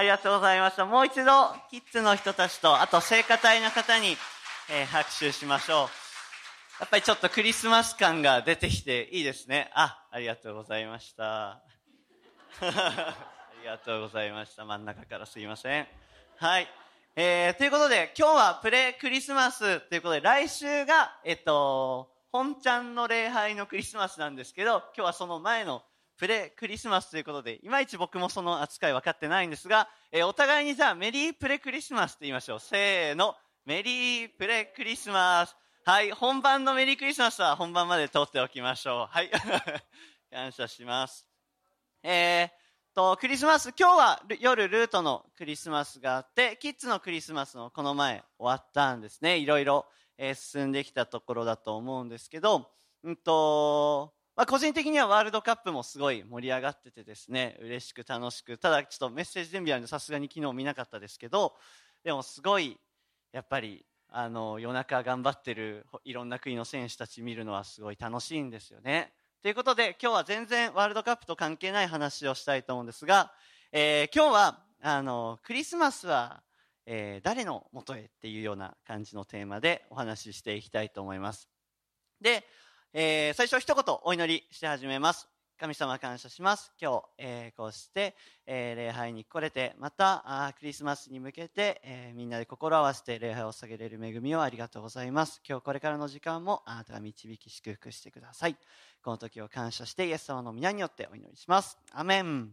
ありがとうございました。もう一度、キッズの人たちと、あと聖歌隊の方に、えー、拍手しましょう。やっぱりちょっとクリスマス感が出てきていいですね。あ、ありがとうございました。ありがとうございました。真ん中からすいません。はい。えー、ということで、今日はプレクリスマスということで、来週が、えっと、本ちゃんの礼拝のクリスマスなんですけど、今日はその前のプレクリスマスということで、いまいち僕もその扱い分かってないんですが、えー、お互いにじゃあメリープレクリスマスと言いましょう。せーの、メリープレクリスマス。はい、本番のメリークリスマスは本番まで通っておきましょう。はい。感謝します。えー、と、クリスマス、今日は夜ルートのクリスマスがあって、キッズのクリスマスのこの前終わったんですね。いろいろ。えー、進んできたところだと思うんですけど、うんと、まあ、個人的にはワールドカップもすごい盛り上がっててですね、嬉しく楽しく、ただちょっとメッセージ準備あるんでさすがに昨日見なかったですけど、でもすごい、やっぱり、あの、夜中頑張ってるいろんな国の選手たち見るのはすごい楽しいんですよね。ということで、今日は全然ワールドカップと関係ない話をしたいと思うんですが、えー、今日は、あの、クリスマスはえー、誰のもとへっていうような感じのテーマでお話ししていきたいと思います。で、えー、最初一言お祈りして始めます。神様感謝します。今日、えー、こうして、えー、礼拝に来れて、またあクリスマスに向けて、えー、みんなで心を合わせて礼拝を下げれる恵みをありがとうございます。今日これからの時間もあなたが導き祝福してください。この時を感謝してイエス様の皆によってお祈りします。アメン。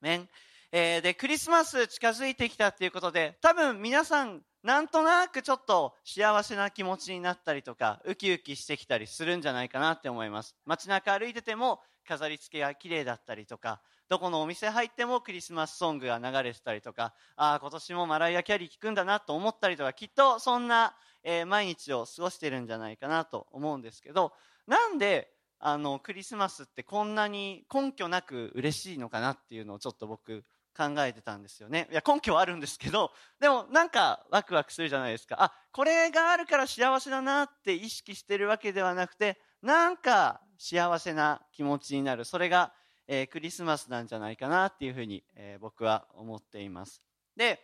メン。えー、で、クリスマス近づいてきたっていうことで、多分皆さん、なんとなくちょっと幸せな気持ちになったりとか、ウキウキしてきたりするんじゃないかなって思います。街中歩いてても飾り付けが綺麗だったりとか、どこのお店入ってもクリスマスソングが流れてたりとか、ああ、今年もマライア・キャリー聞くんだなと思ったりとか、きっとそんな、えー、毎日を過ごしてるんじゃないかなと思うんですけど、なんであのクリスマスってこんなに根拠なく嬉しいのかなっていうのをちょっと僕考えてたんですよね。いや、根拠はあるんですけど、でもなんかワクワクするじゃないですか。あ、これがあるから幸せだなって意識してるわけではなくて、なんか幸せな気持ちになる。それが、えー、クリスマスなんじゃないかなっていうふうに、えー、僕は思っています。で、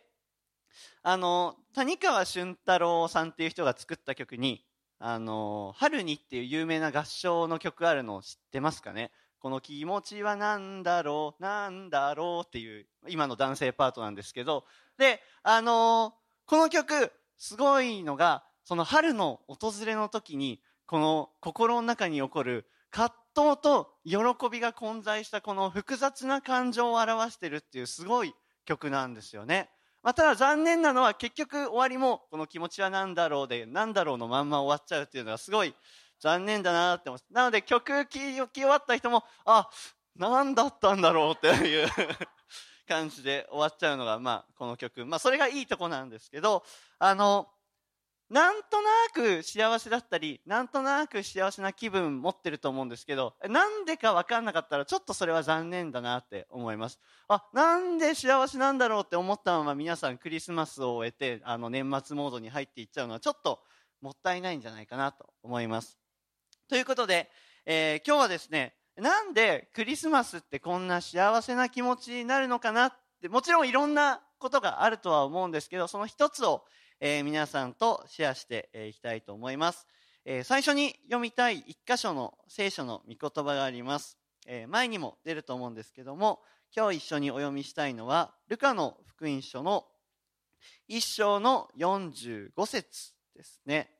あの、谷川俊太郎さんっていう人が作った曲に、あの、春にっていう有名な合唱の曲あるのを知ってますかね？この気持ちは何だろう、なんだろうっていう今の男性パートなんですけど、で、あのー、この曲、すごいのが、その春の訪れの時に、この心の中に起こる葛藤と喜びが混在したこの複雑な感情を表してるっていうすごい曲なんですよね。まあ、ただ残念なのは結局終わりもこの気持ちは何だろうで何だろうのまんま終わっちゃうっていうのがすごい残念だなって思って。なので曲聴き終わった人も、あ、何だったんだろうっていう 感じで終わっちゃうのが、まあ、この曲。まあ、それがいいとこなんですけど、あの、なんとなく幸せだったり、なんとなく幸せな気分持ってると思うんですけど、なんでかわかんなかったら、ちょっとそれは残念だなって思います。あ、なんで幸せなんだろうって思ったまま皆さんクリスマスを終えて、あの、年末モードに入っていっちゃうのは、ちょっともったいないんじゃないかなと思います。ということで、えー、今日はですね、なんでクリスマスってこんな幸せな気持ちになるのかなって、もちろんいろんなことがあるとは思うんですけど、その一つを、えー、皆さんとシェアしてい、きたいと思います。えー、最初に読みたい一箇所の聖書の御言葉があります。えー、前にも出ると思うんですけども、今日一緒にお読みしたいのは、ルカの福音書の一章の45節ですね。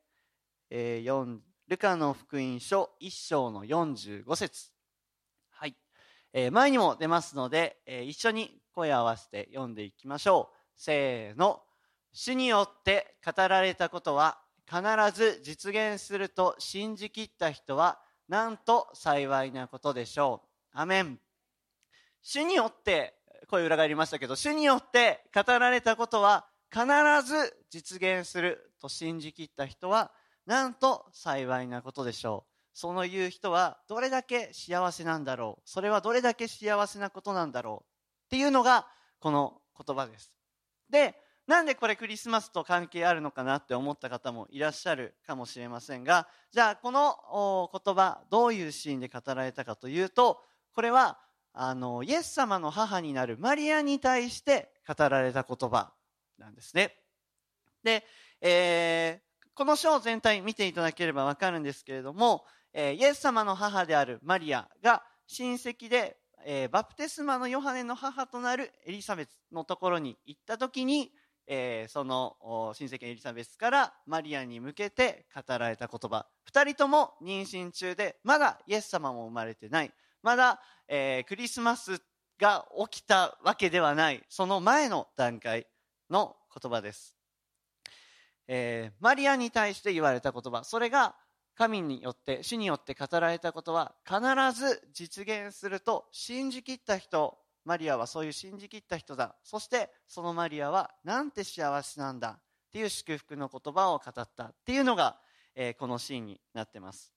えー、ルカの福音書一章の45節えー、前にも出ますので、えー、一緒に声を合わせて読んでいきましょう。せーの。主によって語られたことは必ず実現すると信じきった人はなんと幸いなことでしょう。アメン。主によって、声裏返りましたけど、主によって語られたことは必ず実現すると信じきった人はなんと幸いなことでしょう。その言う人はどれだけ幸せなんだろう。それはどれだけ幸せなことなんだろう。っていうのがこの言葉です。で、なんでこれクリスマスと関係あるのかなって思った方もいらっしゃるかもしれませんが、じゃあこの言葉、どういうシーンで語られたかというと、これは、あの、イエス様の母になるマリアに対して語られた言葉なんですね。で、えー、この章全体見ていただければわかるんですけれども、え、イエス様の母であるマリアが親戚で、え、バプテスマのヨハネの母となるエリザベスのところに行った時に、え、その親戚エリザベスからマリアに向けて語られた言葉。2人とも妊娠中でまだイエス様も生まれてない。まだ、え、クリスマスが起きたわけではない。その前の段階の言葉です、えー、マリアに対して言われた言葉それが神によって主によって語られたことは必ず実現す。ると信じきった人マリアはそういう信じきった人だそしてそのマリアはなんて幸せなんだっていう祝福の言葉を語ったっていうのが、えー、このシーンになってます。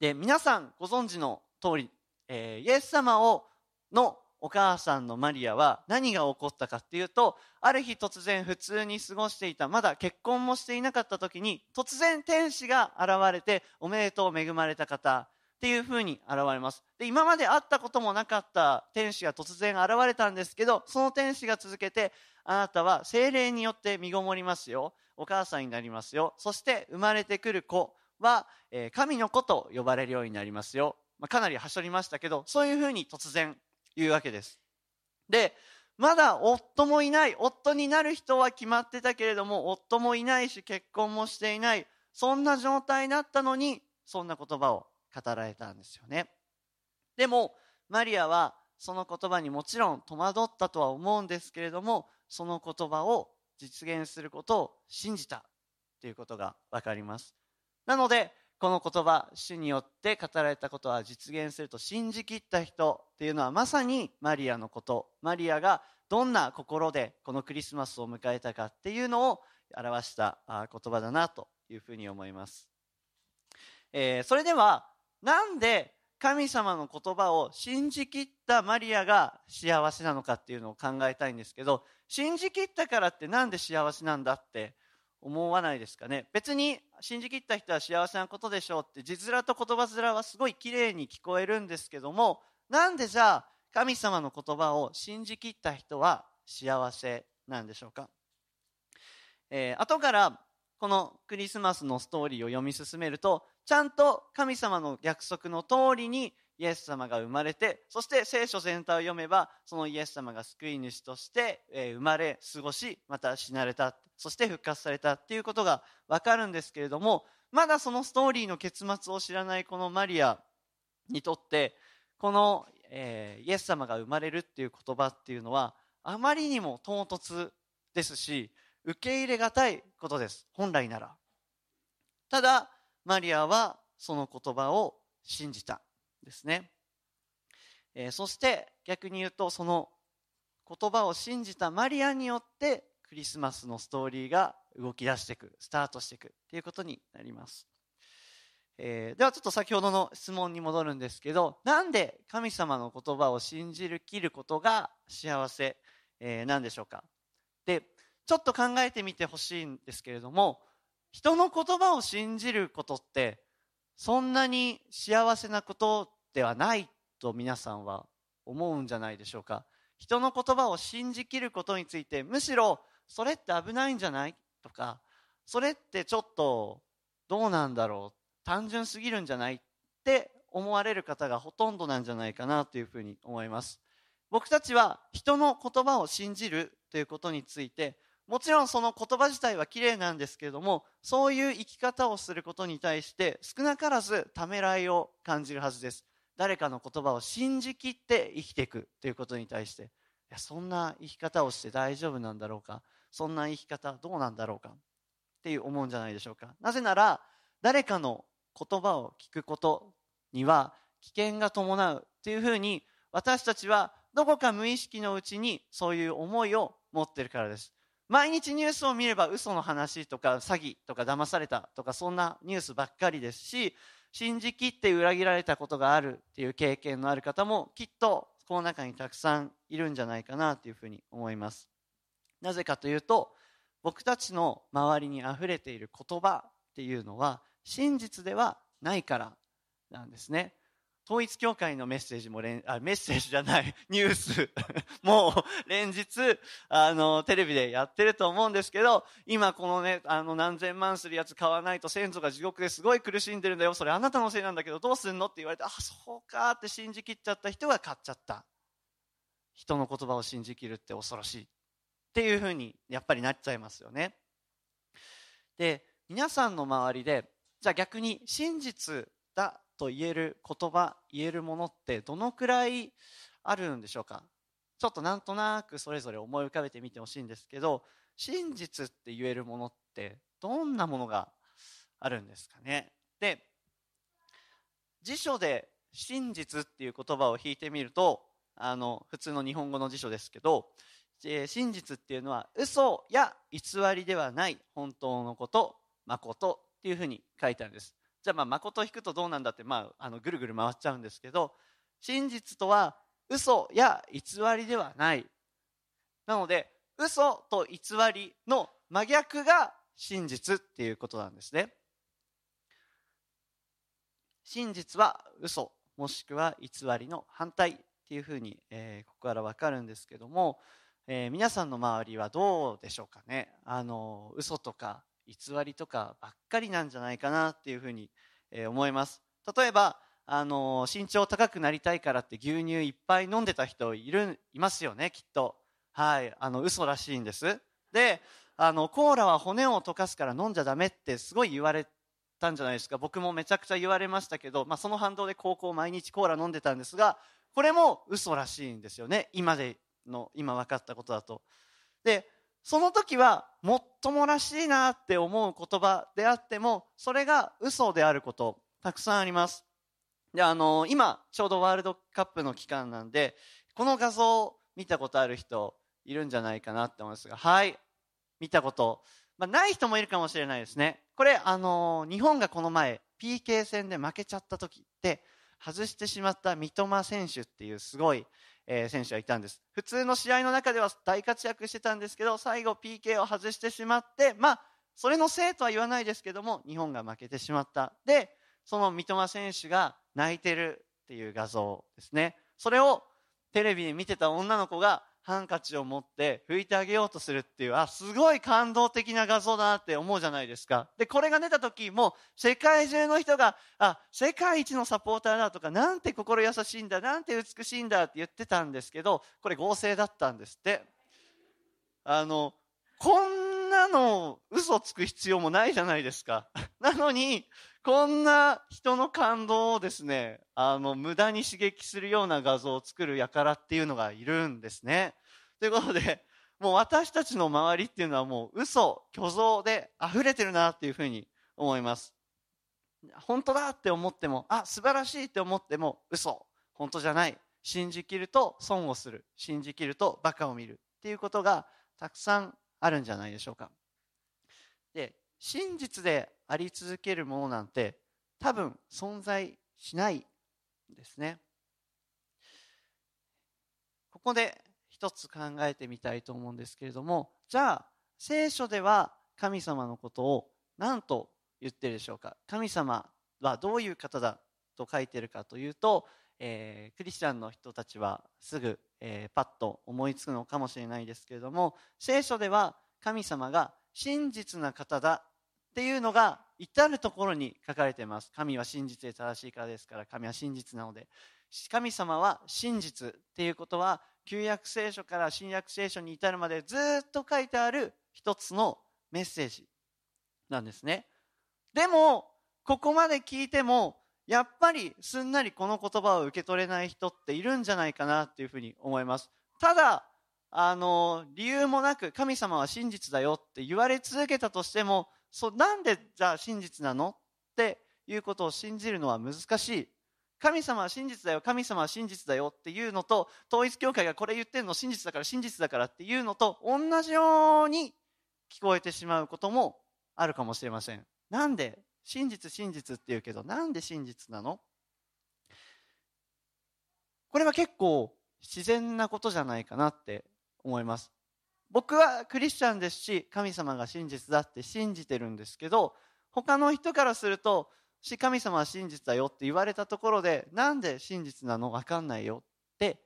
で皆さんご存知の通りえー、イエス様をのお母さんのマリアは何が起こったかっていうとある日突然普通に過ごしていたまだ結婚もしていなかった時に突然天使が現れておめでとう恵まれた方っていうふうに現れます。で今まで会ったこともなかった天使が突然現れたんですけどその天使が続けてあなたは精霊によって身ごもりますよ。お母さんになりますよ。そして生まれてくる子は、え、神の子と呼ばれるようになりますよ。ま、かなりはしょりましたけどそういうふうに突然言うわけです。でまだ夫もいない。夫になる人は決まってたけれども夫もいないし結婚もしていない。そんな状態だったのにそんな言葉を語られたんですよね。でもマリアはその言葉にもちろん戸惑ったとは思うんですけれどもその言葉を実現することを信じたということが分かります。なのでこの言葉主によって語られたことは実現すると信じきった人っていうのはまさにマリアのこと。マリアがどんな心でこのクリスマスを迎えたかっていうのを表した言葉だなというふうに思います、えー、それではなんで神様の言葉を信じきったマリアが幸せなのかっていうのを考えたいんですけど信じきったからってなんで幸せなんだって思わないですかね。別に信じきった人は幸せなことでしょうって字面と言葉面はすごい綺麗に聞こえるんですけどもなんでじゃあ神様の言葉を信じきった人は幸せなんでしょうか、えー、後からこのクリスマスのストーリーを読み進めるとちゃんと神様の約束の通りにイエス様が生まれてそして聖書全体を読めばそのイエス様が救い主として、生まれ過ごしまた死なれたそして復活されたっていうことが分かるんですけれどもまだそのストーリーの結末を知らないこのマリアにとってこの、えー、イエス様が生まれるっていう言葉っていうのはあまりにも唐突ですし受け入れがたいことです。本来なら。ただマリアはその言葉を信じたですね、えー、そして逆に言うとその言葉を信じたマリアによってクリスマスのストーリーが動き出していくスタートしていくということになります、えー、ではちょっと先ほどの質問に戻るんですけどなんで神様の言葉を信じる切ることが幸せ、えー、なんでしょうか。でちょっと考えてみてほしいんですけれども人の言葉を信じることってそんなに幸せなことではないと皆さんは思うんじゃないでしょうか。人の言葉を信じきることについてむしろそれって危ないんじゃないとかそれってちょっとどうなんだろう単純すぎるんじゃないって思われる方がほとんどなんじゃないかなというふうに思います。僕たちは人の言葉を信じるということについてもちろんその言葉自体は綺麗なんですけれどもそういう生き方をすることに対して少なからずためらいを感じるはずです。誰かの言葉を信じきって生きていくということに対して。いやそんな生き方をして大丈夫なんだろうか？そんな生き方どうなんだろうか？っていう思うんじゃないでしょうか。なぜなら誰かの言葉を聞くことには危険が伴うというふうに私たちはどこか無意識のうちにそういう思いを持ってるからです。毎日ニュースを見れば嘘の話とか詐欺とか騙されたとかそんなニュースばっかりですし信じきって裏切られたことがあるっていう経験のある方もきっとこの中にたくさんいるんじゃないかなというふうに思います。なぜかというと僕たちの周りにあふれている言葉っていうのは真実ではないからなんですね。統一教会のメッセージも連あメッセージじゃない。ニュース。もう連日あのテレビでやってると思うんですけど今このねあの何千万するやつ買わないと先祖が地獄ですごい苦しんでるんだよ。それあなたのせいなんだけどどうすんのって言われてあそうかって信じきっちゃった人が買っちゃった。人の言葉を信じきるって恐ろしいっていうふうにやっぱりなっちゃいますよね。で皆さんの周りでじゃあ逆に真実だと言える言葉言えるものってどのくらいあるんでしょうか？ちょっとなんとなくそれぞれ思い浮かべてみてほしいんですけど真実って言えるものってどんなものがあるんですかね？で辞書で真実っていう言葉を引いてみるとあの普通の日本語の辞書ですけど真実っていうのは嘘や偽りではない本当のこと誠っていうふうに書いてあるんです。じゃあまあ誠を引くとどうなんだって、まあ、あのぐるぐる回っちゃうんですけど真実とは嘘や偽りではない。なので嘘と偽りの真逆が真実っていうことなんですね。真実は嘘もしくは偽りの反対っていうふうに、えー、ここから分かるんですけども、えー、皆さんの周りはどうでしょうかね。あの嘘とか偽りとかばっかりなんじゃないかなっていうふうに、思います。例えばあの身長高くなりたいからって牛乳いっぱい飲んでた人いるいますよねきっと。はいあの嘘らしいんです。であのコーラは骨を溶かすから飲んじゃダメってすごい言われたんじゃないですか。僕もめちゃくちゃ言われましたけど、まあ、その反動で高校毎日コーラ飲んでたんですがこれも嘘らしいんですよね。今での今分かったことだと。でその時はもっともらしいなって思う言葉であってもそれが嘘であることたくさんあります。であの今ちょうどワールドカップの期間なんでこの画像を見たことある人いるんじゃないかなって思いますがはい。見たこと、まあ、ない人もいるかもしれないですね。これあの日本がこの前 PK 戦で負けちゃった時って外してしまった三笘選手っていうすごいえー、選手はいたんです。普通の試合の中では大活躍してたんですけど最後 PK を外してしまってまあそれのせいとは言わないですけども日本が負けてしまった。でその三笘選手が泣いてるっていう画像ですね。それをテレビで見てた女の子がハンカチを持って拭いてあげようとするっていう、あ、すごい感動的な画像だなって思うじゃないですか。で、これが出た時も、世界中の人が、あ、世界一のサポーターだとか、なんて心優しいんだ、なんて美しいんだって言ってたんですけど、これ合成だったんですって。あの、こんなの嘘つく必要もないじゃないですか。なのに、こんな人の感動をですね、あの、無駄に刺激するような画像を作る輩っていうのがいるんですね。ということで、もう私たちの周りっていうのはもう嘘、虚像で溢れてるなっていうふうに思います。本当だって思っても、あ、素晴らしいって思っても嘘、本当じゃない。信じきると損をする。信じきると馬鹿を見る。っていうことがたくさんあるんじゃないでしょうか。で、真実であり続けるものなんて多分存在しないですねここで一つ考えてみたいと思うんですけれどもじゃあ聖書では神様のことを何と言ってるでしょうか？神様はどういう方だと書いてるかというと、えー、クリスチャンの人たちはすぐ、えー、パッと思いつくのかもしれないですけれども聖書では神様が真実な方だっていうのが至る所に書かれています。神は真実で正しいからですから神は真実なので。神様は真実っていうことは旧約聖書から新約聖書に至るまでずっと書いてある一つのメッセージなんですね。でもここまで聞いてもやっぱりすんなりこの言葉を受け取れない人っているんじゃないかなっていうふうに思います。ただあの理由もなく神様は真実だよって言われ続けたとしてもそなんでじゃあ真実なのっていうことを信じるのは難しい。神様は真実だよ神様は真実だよっていうのと統一教会がこれ言ってるの真実だから真実だからっていうのと同じように聞こえてしまうこともあるかもしれません。なんで真実真実って言うけどなんで真実なの？これは結構自然なことじゃないかなって思います。僕はクリスチャンですし神様が真実だって信じてるんですけど他の人からすると神様は真実だよって言われたところでなんで真実なの？分かんないよって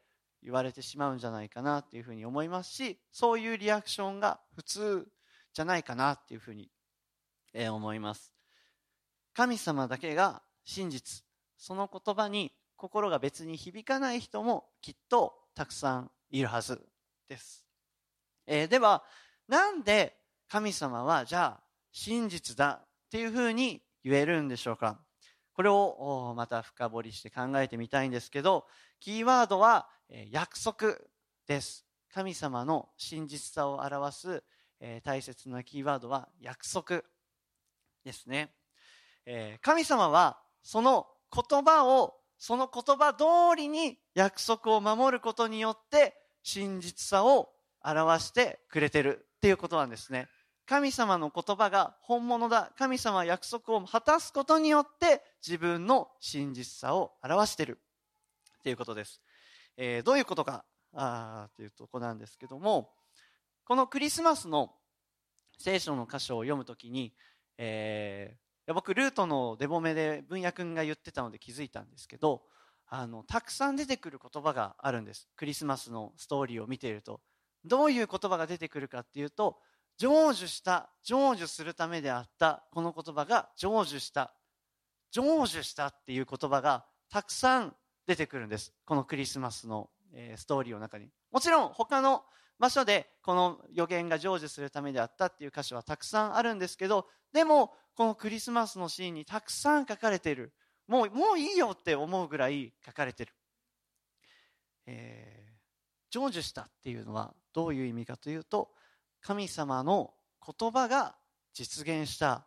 言われてしまうんじゃないかなっていうふうに思いますしそういうリアクションが普通じゃないかなっていうふうに思います。神様だけが真実その言葉に心が別に響かない人もきっとたくさんいるはずです、えー、ではなんで神様はじゃあ真実だっていうふうに言えるんでしょうか？これをまた深掘りして考えてみたいんですけどキーワードは約束です。神様の真実さを表す大切なキーワードは約束ですね。え神様はその言葉をその言葉通りに約束を守ることによって真実さを表してくれてるっていうことなんですね。神様の言葉が本物だ。神様は約束を果たすことによって自分の真実さを表しているということです、えー、どういうことかあというとこなんですけどもこのクリスマスの聖書の箇所を読むときに、えー、や僕ルートのデボメで文也君が言ってたので気づいたんですけどあのたくさん出てくる言葉があるんです。クリスマスのストーリーを見ていると。どういう言葉が出てくるかっていうと成就した成就するためであったこの言葉が成就した成就したっていう言葉がたくさん出てくるんです。このクリスマスの、え、ストーリーの中に。もちろん他の場所でこの予言が成就するためであったっていう箇所はたくさんあるんですけどでもこのクリスマスのシーンにたくさん書かれている。もうもういいよって思うぐらい書かれている、えー、成就したっていうのはどういう意味かというと神様の言葉が実現した。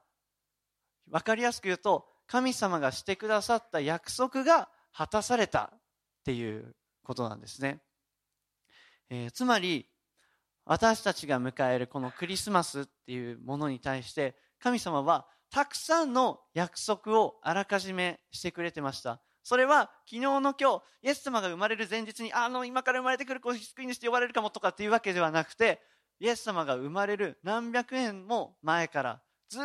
分かりやすく言うと神様がしてくださった約束が果たされたっていうことなんですね、えー、つまり私たちが迎えるこのクリスマスっていうものに対して神様はたくさんの約束をあらかじめしてくれてましたそれは昨日の今日イエス様が生まれる前日にあの今から生まれてくる子を救い主と呼ばれるかもとかっていうわけではなくてイエス様が生まれる何百年も前からずっ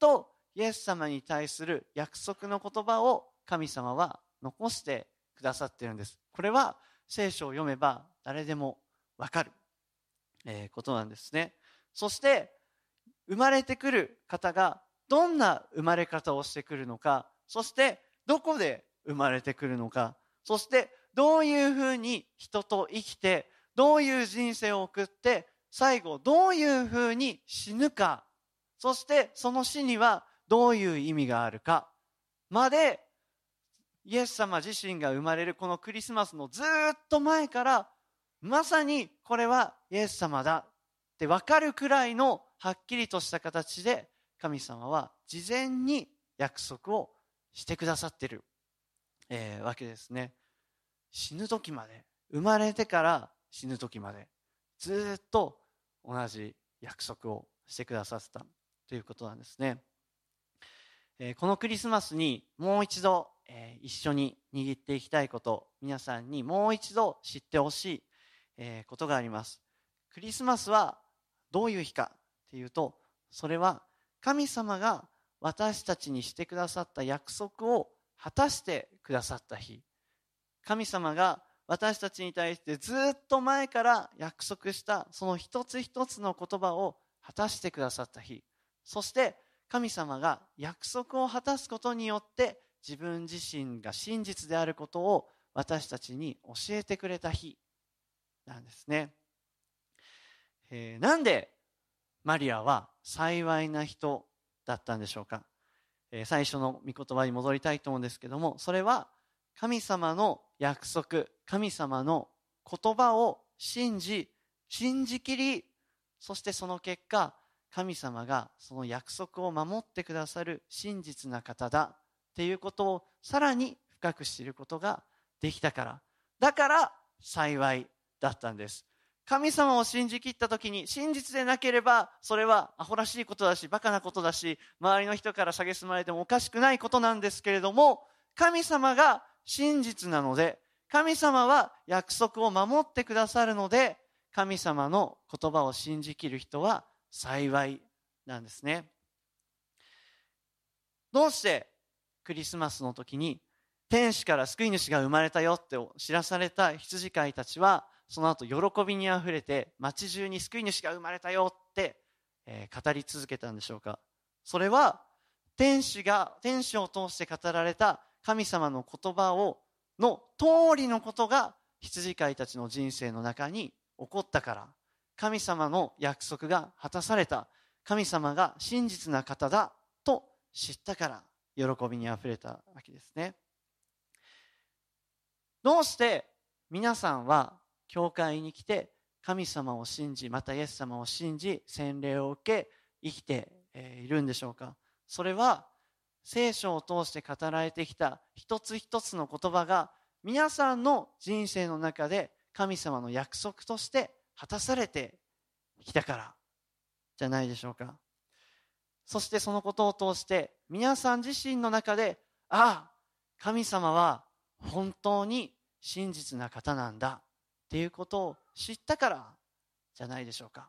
とイエス様に対する約束の言葉を神様は残してくださっているんです。これは聖書を読めば誰でもわかる、え、ことなんですね。そして生まれてくる方がどんな生まれ方をしてくるのか、そしてどこで生まれてくるのか、そしてどういうふうに人と生きて、どういう人生を送って最後どういうふうに死ぬかそしてその死にはどういう意味があるかまでイエス様自身が生まれるこのクリスマスのずっと前からまさにこれはイエス様だって分かるくらいのはっきりとした形で神様は事前に約束をしてくださってる、えー、わけですね死ぬ時まで生まれてから死ぬ時までずっと同じ約束をしてくださったということなんですね。えこのクリスマスにもう一度、え一緒に握っていきたいこと皆さんにもう一度知ってほしい、えことがあります。クリスマスはどういう日かっていうとそれは神様が私たちにしてくださった約束を果たしてくださった日。神様が私たちに対してずっと前から約束したその一つ一つの言葉を果たしてくださった日。そして神様が約束を果たすことによって自分自身が真実であることを私たちに教えてくれた日。なんですね、えー、なんでマリアは幸いな人だったんでしょうか、えー、最初の御言葉に戻りたいと思うんですけどもそれは神様の約束神様の言葉を信じ信じきりそしてその結果神様がその約束を守ってくださる真実な方だっていうことをさらに深く知ることができたから。だから幸いだったんです神様を信じきった時に真実でなければそれはアホらしいことだしバカなことだし周りの人から蔑まれてもおかしくないことなんですけれども神様が真実なので、神様は約束を守ってくださるので、神様の言葉を信じきる人は幸いなんですね。どうしてクリスマスの時に天使から救い主が生まれたよって知らされた羊飼いたちはその後喜びにあふれて街中に救い主が生まれたよって、えー、語り続けたんでしょうか。それは天使が天使を通して語られた神様の言葉をの通りのことが羊飼いたちの人生の中に起こったから神様の約束が果たされた神様が真実な方だと知ったから喜びにあふれたわけですね。どうして皆さんは教会に来て神様を信じまたイエス様を信じ洗礼を受け生きているんでしょうか？それは聖書を通して語られてきた一つ一つの言葉が皆さんの人生の中で神様の約束として果たされてきたからじゃないでしょうか？そしてそのことを通して皆さん自身の中でああ神様は本当に真実な方なんだ。っていうことを知ったからじゃないでしょうか。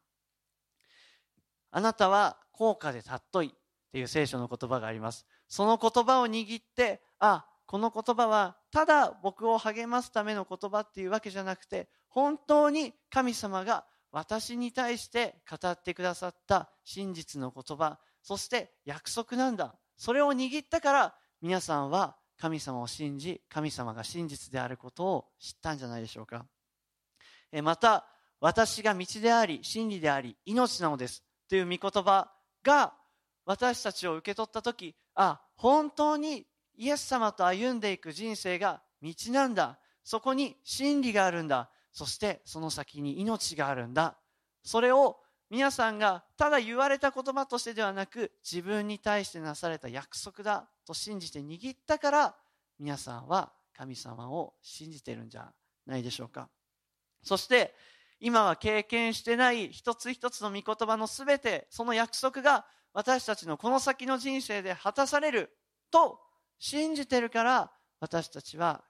あなたは高価で尊いっていう聖書の言葉があります。その言葉を握ってあこの言葉はただ僕を励ますための言葉っていうわけじゃなくて本当に神様が私に対して語ってくださった真実の言葉そして約束なんだ。それを握ったから皆さんは神様を信じ神様が真実であることを知ったんじゃないでしょうか。また私が道であり真理であり命なのですという御言葉が私たちを受け取った時あ本当にイエス様と歩んでいく人生が道なんだそこに真理があるんだそしてその先に命があるんだ。それを皆さんがただ言われた言葉としてではなく自分に対してなされた約束だと信じて握ったから皆さんは神様を信じてるんじゃないでしょうか。そして今は経験してない一つ一つの御言葉の全てその約束が私たちのこの先の人生で果たされると信じてるから私たちは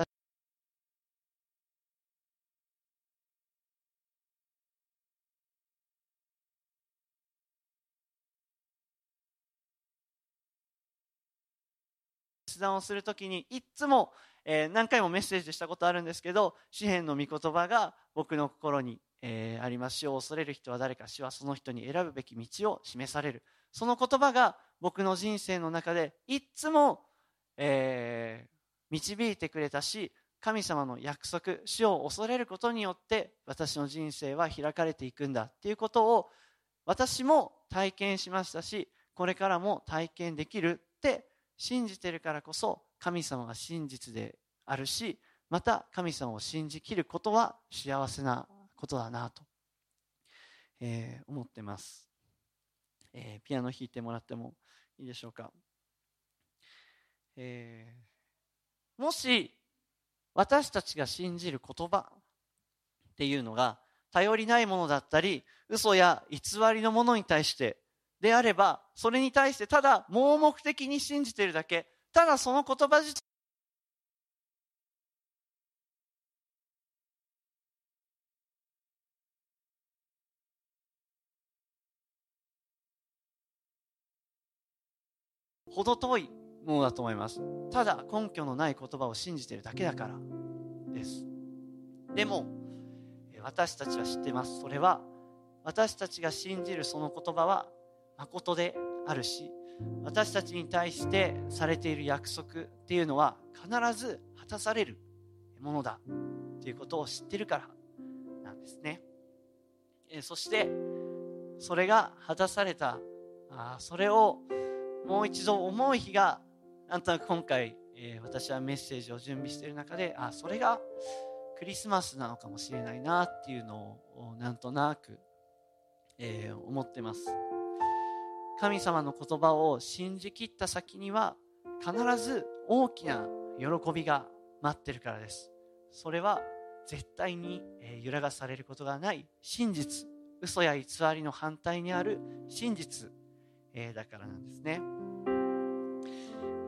決断をするときにいつも、えー、何回もメッセージしたことあるんですけど詩篇の御言葉が僕の心に、えー、あります死を恐れる人は誰か死はその人に選ぶべき道を示される。その言葉が僕の人生の中でいつもえー、導いてくれたし神様の約束死を恐れることによって私の人生は開かれていくんだっていうことを私も体験しましたしこれからも体験できるって信じてるからこそ神様が真実であるしまた神様を信じきることは幸せなことだなと、えー、思ってます、えー、ピアノ弾いてもらってもいいでしょうか。えー、もし私たちが信じる言葉っていうのが頼りないものだったり嘘や偽りのものに対してであればそれに対してただ盲目的に信じてるだけ。ただその言葉自体程遠いものだと思います。ただ根拠のない言葉を信じてるだけだからです。でも私たちは知ってます。それは私たちが信じるその言葉は誠であるし私たちに対してされている約束っていうのは必ず果たされるものだということを知ってるからなんですね。えそしてそれが果たされたあそれをもう一度思う日がなんとなく今回、え、私はメッセージを準備している中であそれがクリスマスなのかもしれないなっていうのをなんとなく、え、思ってます。神様の言葉を信じきった先には必ず大きな喜びが待ってるからです。それは絶対に揺らがされることがない真実嘘や偽りの反対にある真実、えー、だからなんですね。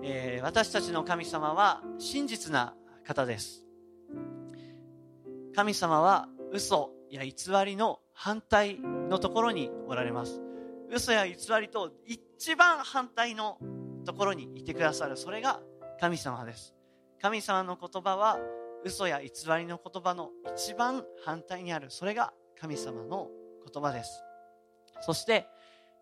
えー、私たちの神様は真実な方です。神様は嘘や偽りの反対のところにおられます。嘘や偽りと一番反対のところにいてくださる。それが神様です。神様の言葉は嘘や偽りの言葉の一番反対にある。それが神様の言葉です。そして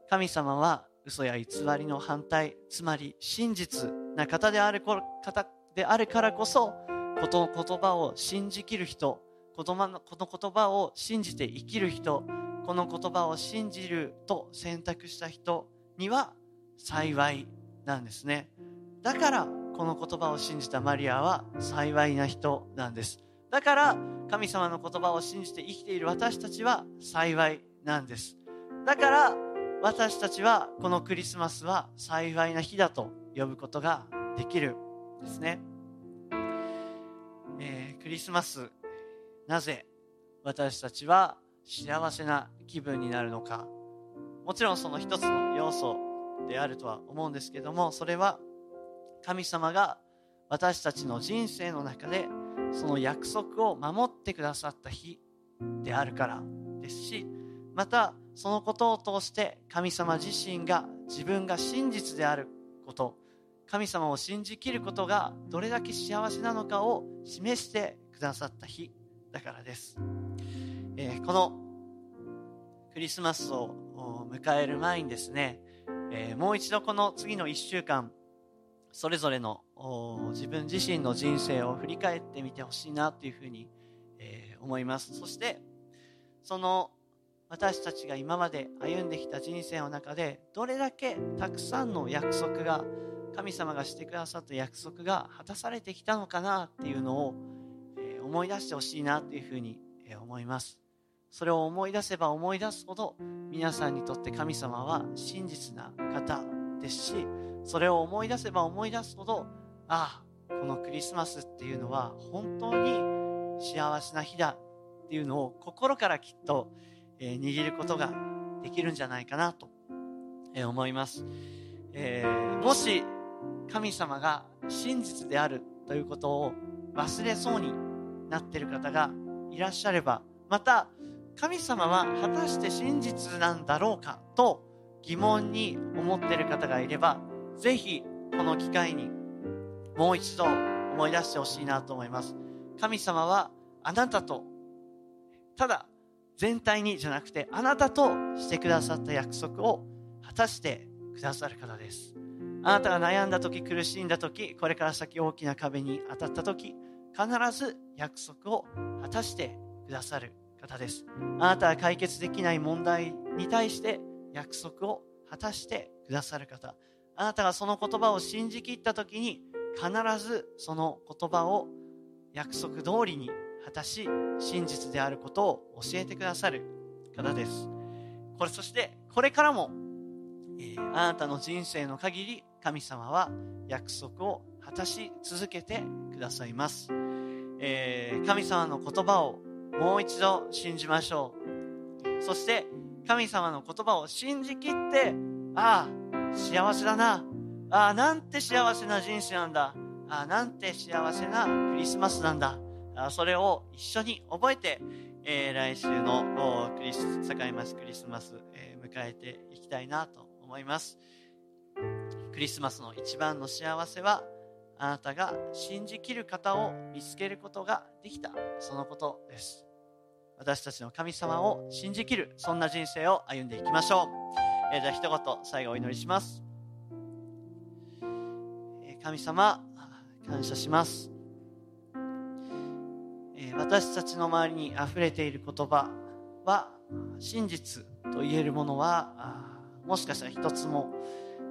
神様は嘘や偽りの反対つまり真実な方である方であるからこそこの言葉を信じきる人この言葉を信じて生きる人この言葉を信じると選択した人には幸いなんですね。だからこの言葉を信じたマリアは幸いな人なんです。だから神様の言葉を信じて生きている私たちは幸いなんです。だから私たちはこのクリスマスは幸いな日だと呼ぶことができるんですね、えー、クリスマスなぜ私たちは幸せな気分になるのか。もちろんその一つの要素であるとは思うんですけどもそれは神様が私たちの人生の中でその約束を守ってくださった日であるからですしまたそのことを通して神様自身が自分が真実であること神様を信じきることがどれだけ幸せなのかを示してくださった日だからです、えー、このクリスマスを迎える前にですね、えー、もう一度この次の1週間それぞれの自分自身の人生を振り返ってみてほしいなというふうに、えー、思います。そしてその私たちが今まで歩んできた人生の中でどれだけたくさんの約束が神様がしてくださった約束が果たされてきたのかなっていうのを思い出してほしいなというふうに思います。それを思い出せば思い出すほど皆さんにとって神様は真実な方ですしそれを思い出せば思い出すほどああこのクリスマスっていうのは本当に幸せな日だっていうのを心からきっと、えー、握ることができるんじゃないかなと、えー、思います、えー、もし神様が真実であるということを忘れそうになっている方がいらっしゃればまた神様は果たして真実なんだろうかと疑問に思っている方がいればぜひこの機会にもう一度思い出してほしいなと思います。神様はあなたとただ全体にじゃなくてあなたとしてくださった約束を果たしてくださる方です。あなたが悩んだ時苦しんだ時これから先大きな壁に当たった時必ず約束を果たしてくださる。方です。あなたが解決できない問題に対して約束を果たしてくださる方。あなたがその言葉を信じきった時に必ずその言葉を約束通りに果たし真実であることを教えてくださる方です。これそしてこれからも、えー、あなたの人生の限り神様は約束を果たし続けてくださいます、えー、神様の言葉をもう一度信じましょうそして神様の言葉を信じきってああ幸せだな。ああ、なんて幸せな人生なんだ。ああ、なんて幸せなクリスマスなんだ。あそれを一緒に覚えて、えー、来週のクリス、境町クリスマス、えー、迎えていきたいなと思います。クリスマスの一番の幸せは、あなたが信じきる方を見つけることができた、そのことです。私たちの神様を信じきる、そんな人生を歩んでいきましょう。えー、じゃあ一言最後お祈りします、えー、神様感謝します、えー、私たちの周りにあふれている言葉は真実と言えるものはもしかしたら一つも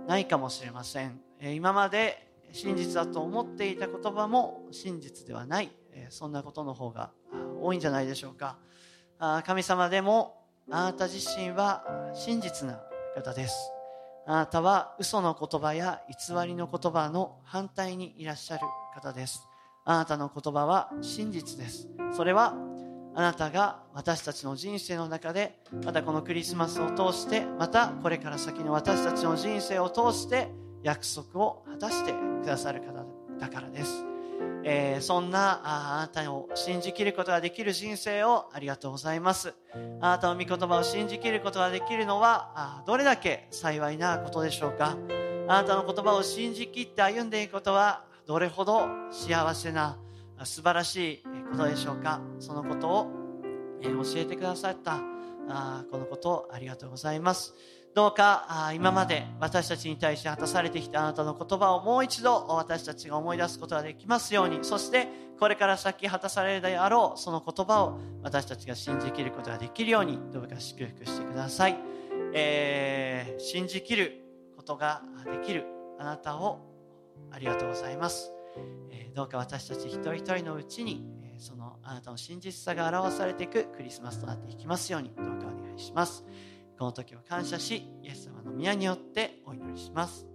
ないかもしれません、え今まで真実だと思っていた言葉も真実ではない、そんなことの方が多いんじゃないでしょうか神様でもあなた自身は真実な方です。あなたは嘘の言葉や偽りの言葉の反対にいらっしゃる方です。あなたの言葉は真実です。それはあなたが私たちの人生の中でまたこのクリスマスを通してまたこれから先の私たちの人生を通して約束を果たしてくださる方だからです。えー、そんなああなたを信じきることができる人生をありがとうございます。あなたの御言葉を信じきることができるのはあどれだけ幸いなことでしょうか。あなたの言葉を信じきって歩んでいくことはどれほど幸せな素晴らしいことでしょうか。そのことを教えてくださったあこのことをありがとうございます。どうか今まで私たちに対して果たされてきたあなたの言葉をもう一度私たちが思い出すことができますようにそしてこれから先果たされるであろうその言葉を私たちが信じきることができるようにどうか祝福してください、えー、信じきることができるあなたをありがとうございます、えー、どうか私たち一人一人のうちにそのあなたの真実さが表されていくクリスマスとなっていきますようにどうかお願いしますこの時を感謝しイエス様の宮によってお祈りします。